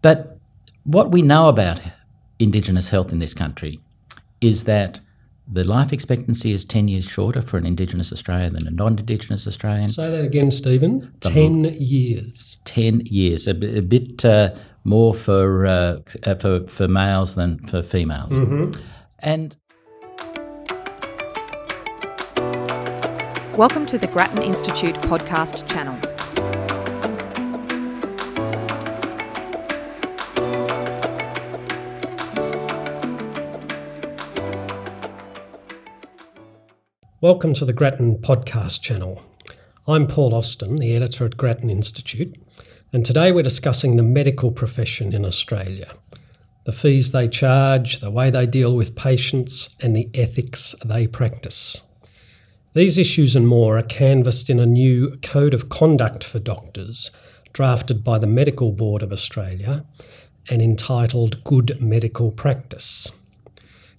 But what we know about Indigenous health in this country is that the life expectancy is 10 years shorter for an Indigenous Australian than a non Indigenous Australian. Say that again, Stephen. 10 years. 10 years, a, bit- a bit uh, more for, uh, uh, for, for males than for females. And Welcome to the Grattan Institute podcast channel. Welcome to the Grattan podcast channel. I'm Paul Austin, the editor at Grattan Institute, and today we're discussing the medical profession in Australia the fees they charge, the way they deal with patients, and the ethics they practice. These issues and more are canvassed in a new Code of Conduct for Doctors drafted by the Medical Board of Australia and entitled Good Medical Practice.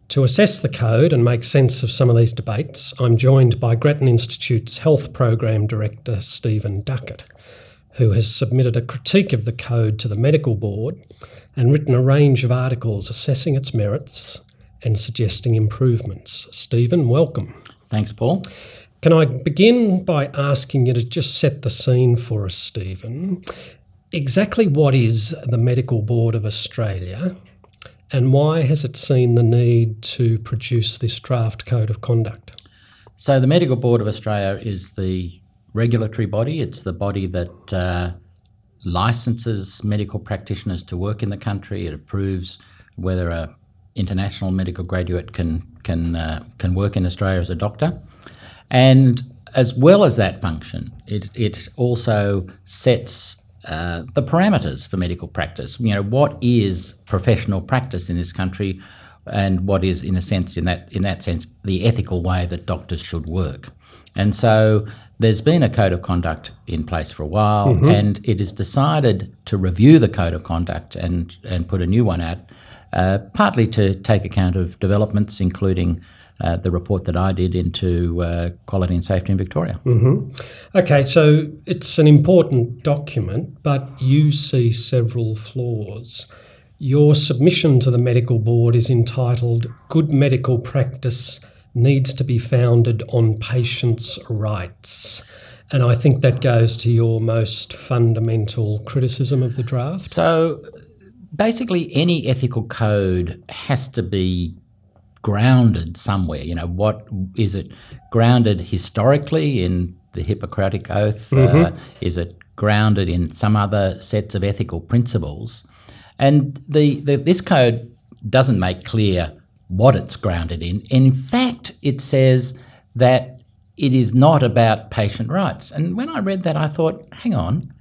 To assess the code and make sense of some of these debates, I'm joined by Grattan Institute's Health Program Director, Stephen Duckett, who has submitted a critique of the code to the Medical Board and written a range of articles assessing its merits and suggesting improvements. Stephen, welcome. thanks, Paul. Can I begin by asking you to just set the scene for us, Stephen? Exactly what is the Medical Board of Australia and why has it seen the need to produce this draft code of conduct? So, the Medical Board of Australia is the regulatory body, it's the body that uh, licenses medical practitioners to work in the country, it approves whether a international medical graduate can can uh, can work in Australia as a doctor, and as well as that function, it it also sets uh, the parameters for medical practice. You know, what is professional practice in this country, and what is, in a sense, in that in that sense, the ethical way that doctors should work. And so, there's been a code of conduct in place for a while, and it is decided to review the code of conduct and and put a new one out, uh, partly to take account of developments, including. Uh, the report that I did into uh, quality and safety in Victoria. Okay, so it's an important document, but you see several flaws. Your submission to the Medical Board is entitled Good Medical Practice Needs to be Founded on Patients' Rights. And I think that goes to your most fundamental criticism of the draft. So basically, any ethical code has to be grounded somewhere. You know, what is it grounded historically in the Hippocratic Oath? Uh, mm-hmm. is it grounded in some other sets of ethical principles? And the, the this code doesn't make clear what it's grounded in. In fact, it says that it is not about patient rights. And when I read that, I thought, hang on,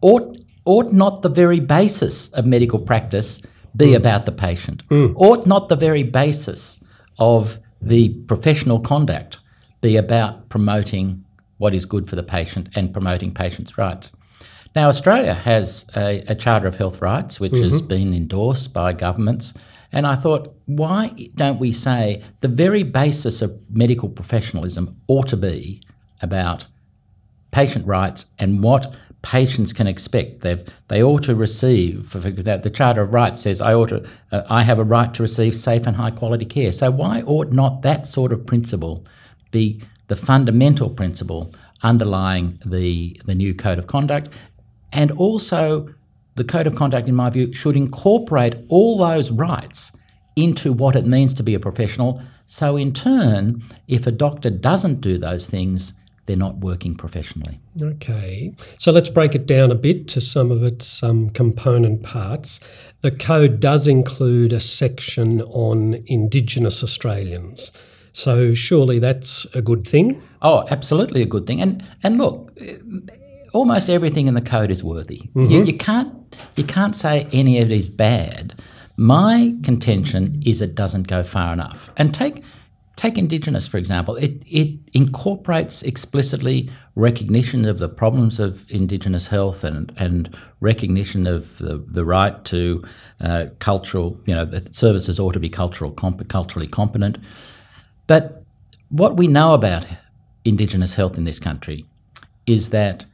ought ought not the very basis of medical practice be mm. about the patient? Mm. Ought not the very basis of the professional conduct be about promoting what is good for the patient and promoting patients' rights? Now, Australia has a, a Charter of Health Rights, which has mm-hmm. been endorsed by governments. And I thought, why don't we say the very basis of medical professionalism ought to be about patient rights and what patients can expect. They they ought to receive. The Charter of Rights says I ought to. Uh, I have a right to receive safe and high quality care. So why ought not that sort of principle be the fundamental principle underlying the the new code of conduct, and also the code of conduct, in my view, should incorporate all those rights into what it means to be a professional. So, in turn, if a doctor doesn't do those things, they're not working professionally. Okay, so let's break it down a bit to some of its um, component parts. The code does include a section on Indigenous Australians. So surely that's a good thing. Oh, absolutely a good thing. And and look, eh, almost everything in the code is worthy. You, you can't you can't say any of it is bad. My contention is it doesn't go far enough. And take take Indigenous for example. It it incorporates explicitly recognition of the problems of Indigenous health and and recognition of the, the right to uh, cultural. You know, that services ought to be cultural comp- culturally competent. But what we know about Indigenous health in this country is that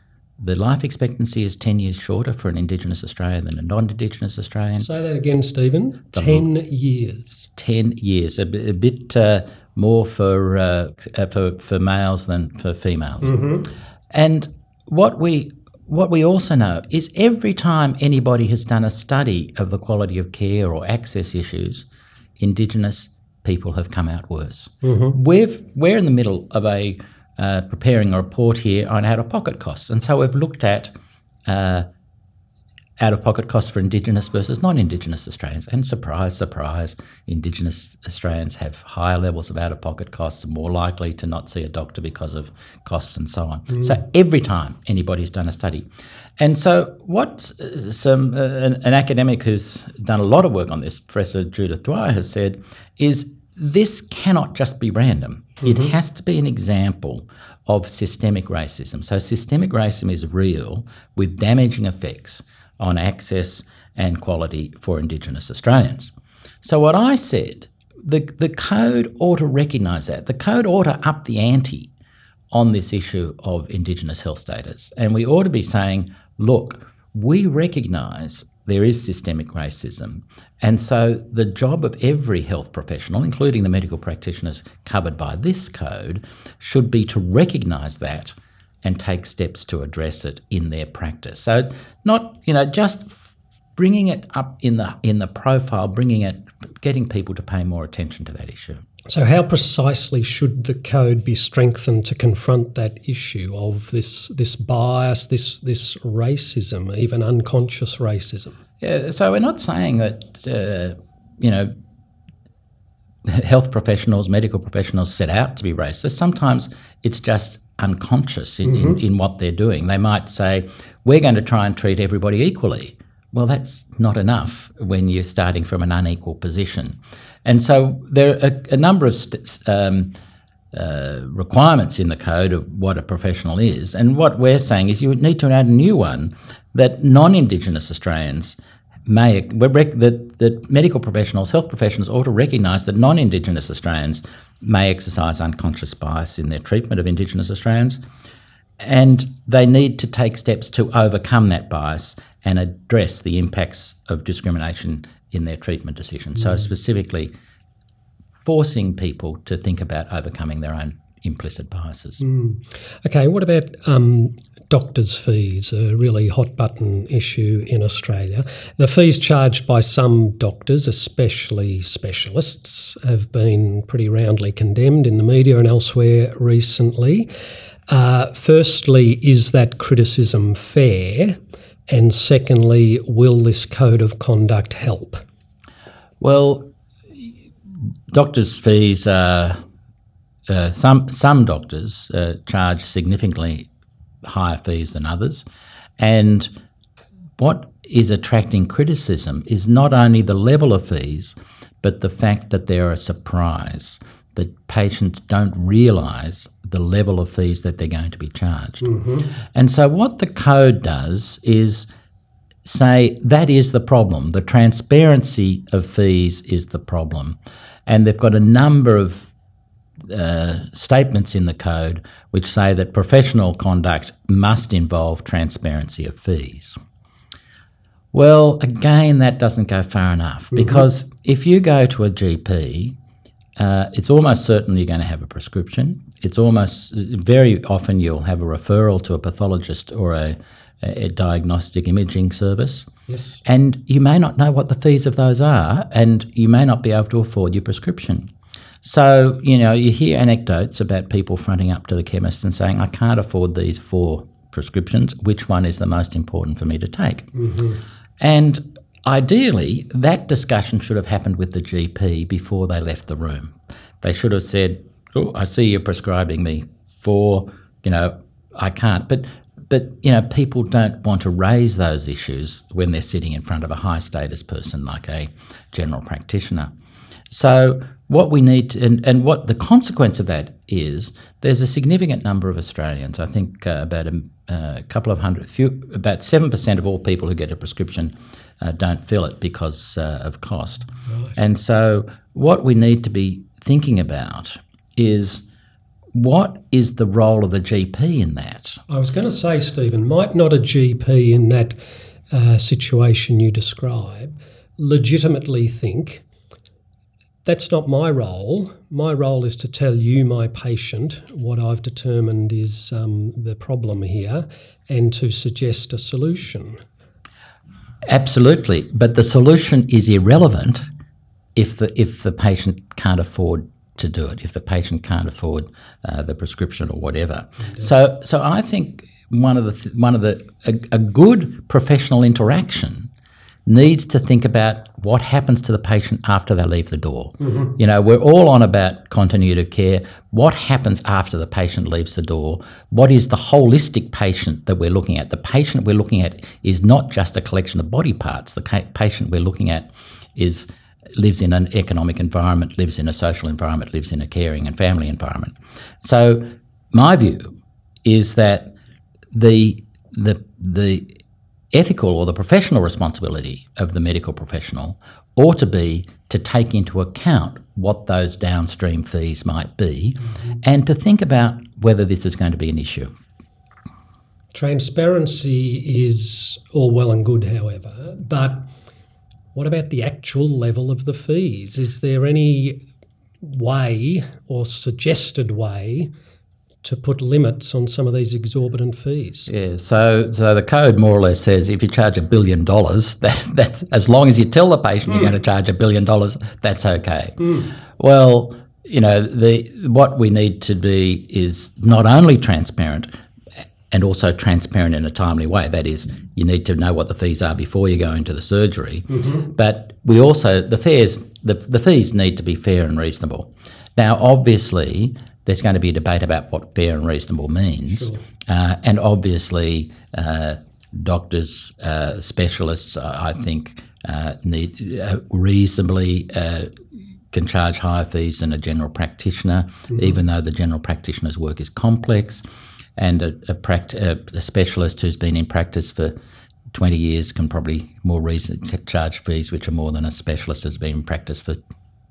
the life expectancy is 10 years shorter for an Indigenous Australian than a non Indigenous Australian. Say that again, Stephen. 10 years. 10 years, a, bit- a bit uh, more for, uh, uh, for, for males than for females. And what we, what we also know is every time anybody has done a study of the quality of care or access issues, Indigenous people have come out worse. We've, we're in the middle of a uh, preparing a report here on out-of-pocket costs, and so we've looked at uh, out-of-pocket costs for Indigenous versus non-Indigenous Australians. And surprise, surprise, Indigenous Australians have higher levels of out-of-pocket costs, are more likely to not see a doctor because of costs and so on. So every time anybody's done a study, and so what uh, some uh, an, an academic who's done a lot of work on this, Professor Judith Dwyer, has said is this cannot just be random. It has to be an example of systemic racism. So systemic racism is real with damaging effects on access and quality for Indigenous Australians. So what I said, the, the code ought to recognise that. The code ought to up the ante on this issue of Indigenous health status. And we ought to be saying, look, we recognise there is systemic racism. And so the job of every health professional, including the medical practitioners covered by this code, should be to recognise that and take steps to address it in their practice. So not, you know, just bringing it up in the in the profile, bringing it getting people to pay more attention to that issue. So, how precisely should the code be strengthened to confront that issue of this this bias, this this racism, even unconscious racism? Yeah, so we're not saying that uh, you know health professionals, medical professionals set out to be racist. Sometimes it's just unconscious in, in, in what they're doing. They might say, "We're going to try and treat everybody equally." Well, that's not enough when you're starting from an unequal position. And so there are a, a number of st- um, uh, requirements in the code of what a professional is. And what we're saying is you need to add a new one that non Indigenous Australians may, that, that medical professionals, health professionals ought to recognise that non Indigenous Australians may exercise unconscious bias in their treatment of Indigenous Australians. And they need to take steps to overcome that bias and address the impacts of discrimination in their treatment decisions. So, specifically, forcing people to think about overcoming their own implicit biases. Okay, what about um, doctors' fees? A really hot button issue in Australia. The fees charged by some doctors, especially specialists, have been pretty roundly condemned in the media and elsewhere recently. Uh, firstly, is that criticism fair? And secondly, will this code of conduct help? Well, doctors' fees are uh, some some doctors uh, charge significantly higher fees than others, and what is attracting criticism is not only the level of fees, but the fact that they're a surprise. That patients don't realise the level of fees that they're going to be charged. Mm-hmm. And so, what the code does is say that is the problem. The transparency of fees is the problem. And they've got a number of uh, statements in the code which say that professional conduct must involve transparency of fees. Well, again, that doesn't go far enough because if you go to a GP, uh, it's almost certain you're going to have a prescription. It's almost very often you'll have a referral to a pathologist or a, a diagnostic imaging service. Yes. And you may not know what the fees of those are, and you may not be able to afford your prescription. So, you know, you hear anecdotes about people fronting up to the chemist and saying, I can't afford these four prescriptions. Which one is the most important for me to take? Mm-hmm. And ideally, that discussion should have happened with the GP before they left the room. They should have said, Oh, I see you're prescribing me for, you know, I can't. But but you know, people don't want to raise those issues when they're sitting in front of a high status person like a general practitioner. So what we need to, and, and what the consequence of that is, there's a significant number of Australians. I think uh, about a, a couple of hundred, few, about seven percent of all people who get a prescription uh, don't fill it because uh, of cost. And so what we need to be thinking about is what is the role of the GP in that? I was going to say, Stephen, might not a GP in that uh, situation you describe legitimately think that's not my role. My role is to tell you, my patient, what I've determined is um, the problem here and to suggest a solution. Absolutely, but the solution is irrelevant if the if the patient can't afford to do it, if the patient can't afford uh, the prescription or whatever. So, so I think one of the th- one of the a, a good professional interaction needs to think about what happens to the patient after they leave the door. Mm-hmm. You know, we're all on about continuity of care. What happens after the patient leaves the door? What is the holistic patient that we're looking at? The patient we're looking at is not just a collection of body parts. The ca- patient we're looking at is lives in an economic environment, lives in a social environment, lives in a caring and family environment. So my view is that the the the ethical or the professional responsibility of the medical professional ought to be to take into account what those downstream fees might be mm-hmm. and to think about whether this is going to be an issue. Transparency is all well and good, however, but what about the actual level of the fees? Is there any way or suggested way to put limits on some of these exorbitant fees. Yeah, so so the code more or less says if you charge a billion dollars, that that's as long as you tell the patient mm. you're going to charge a billion dollars, that's okay. Mm. Well, you know, the what we need to be is not only transparent and also transparent in a timely way. That is, you need to know what the fees are before you go into the surgery. Mm-hmm. But we also the fares the, the fees need to be fair and reasonable. Now, obviously, there's going to be a debate about what fair and reasonable means. Sure. Uh, and obviously, uh, doctors, uh, specialists, I think, uh, need uh, reasonably uh, can charge higher fees than a general practitioner, mm-hmm. even though the general practitioner's work is complex. And a, a, pract- a, specialist who's been in practice for 20 years can probably more reasonably charge fees which are more than a specialist who's been in practice for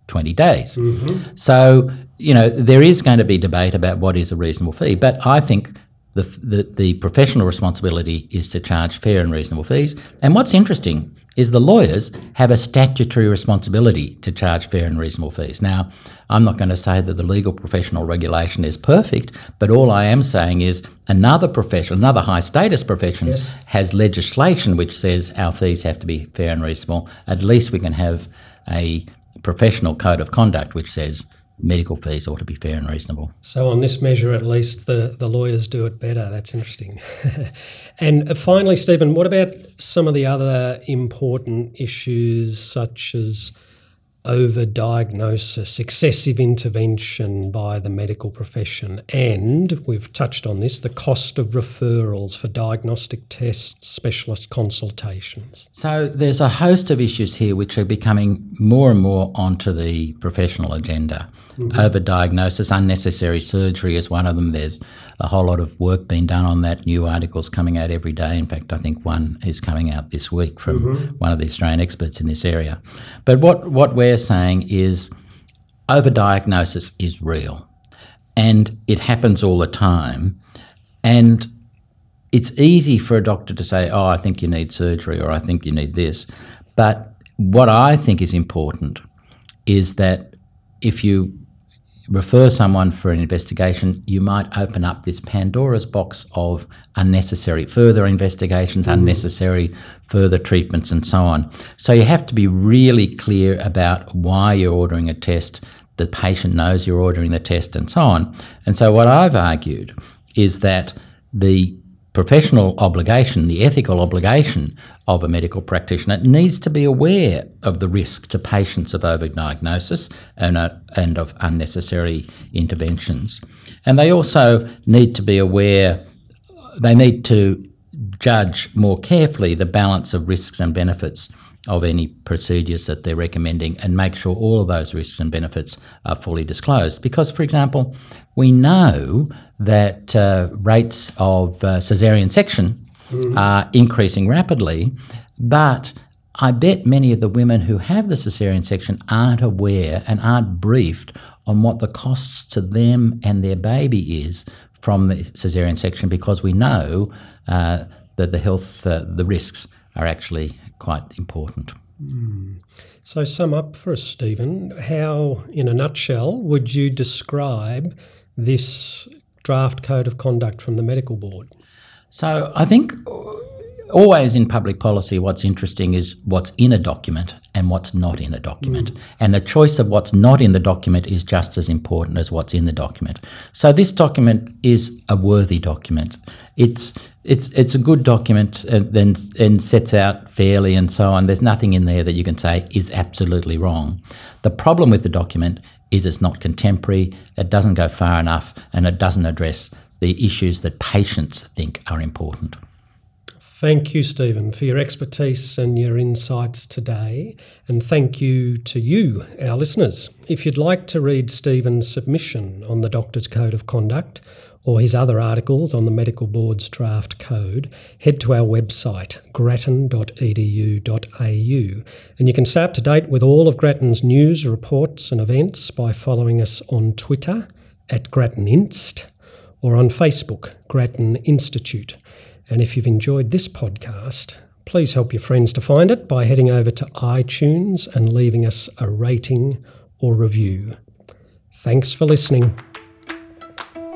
20 days. Mm-hmm. So, you know, there is going to be debate about what is a reasonable fee, but I think the, the, the, professional responsibility is to charge fair and reasonable fees. And what's interesting is the lawyers have a statutory responsibility to charge fair and reasonable fees. Now, I'm not going to say that the legal professional regulation is perfect, but all I am saying is another profession, another high status profession, yes. has legislation which says our fees have to be fair and reasonable. At least we can have a professional code of conduct which says medical fees ought to be fair and reasonable. So, on this measure, at least the, the lawyers do it better. That's interesting. and uh, finally, Stephen, what about some of the other important issues such as overdiagnosis, excessive intervention by the medical profession, and we've touched on this the cost of referrals for diagnostic tests, specialist consultations. So there's a host of issues here which are becoming more and more onto the professional agenda. Mm-hmm. Overdiagnosis, unnecessary surgery is one of them. There's a whole lot of work being done on that, new articles coming out every day. In fact, I think one is coming out this week from mm-hmm. one of the Australian experts in this area. But what, what we're saying is overdiagnosis is real and it happens all the time. And it's easy for a doctor to say, oh, I think you need surgery or I think you need this. But what I think is important is that if you refer someone for an investigation, you might open up this Pandora's box of unnecessary further investigations, mm. unnecessary further treatments, and so on. So you have to be really clear about why you're ordering a test. The patient knows you're ordering the test, and so on. And so, what I've argued is that the professional obligation, the ethical obligation of a medical practitioner needs to be aware of the risk to patients of overdiagnosis and, uh, and of unnecessary interventions. And they also need to be aware, they need to judge more carefully the balance of risks and benefits of any procedures that they're recommending and make sure all of those risks and benefits are fully disclosed. Because, for example, we know that uh, rates of uh, caesarean section mm. are increasing rapidly, but I bet many of the women who have the caesarean section aren't aware and aren't briefed on what the costs to them and their baby is from the caesarean section because we know uh, that the health, uh, the risks are actually quite important. Mm. So, sum up for us, Stephen. How, in a nutshell, would you describe this draft code of conduct from the medical board? So, I think always in public policy, what's interesting is what's in a document and what's not in a document. Mm. And the choice of what's not in the document is just as important as what's in the document. So this document is a worthy document. It's it's it's a good document and then and sets out fairly and so on. There's nothing in there that you can say is absolutely wrong. The problem with the document is it's not contemporary, it doesn't go far enough, and it doesn't address the issues that patients think are important. Thank you, Stephen, for your expertise and your insights today. And thank you to you, our listeners. If you'd like to read Stephen's submission on the Doctor's Code of Conduct or his other articles on the Medical Board's draft code, head to our website, grattan.edu.au. And you can stay up to date with all of Grattan's news, reports, and events by following us on Twitter at GrattanInst or on Facebook, Grattan Institute. And if you've enjoyed this podcast, please help your friends to find it by heading over to iTunes and leaving us a rating or review. Thanks for listening.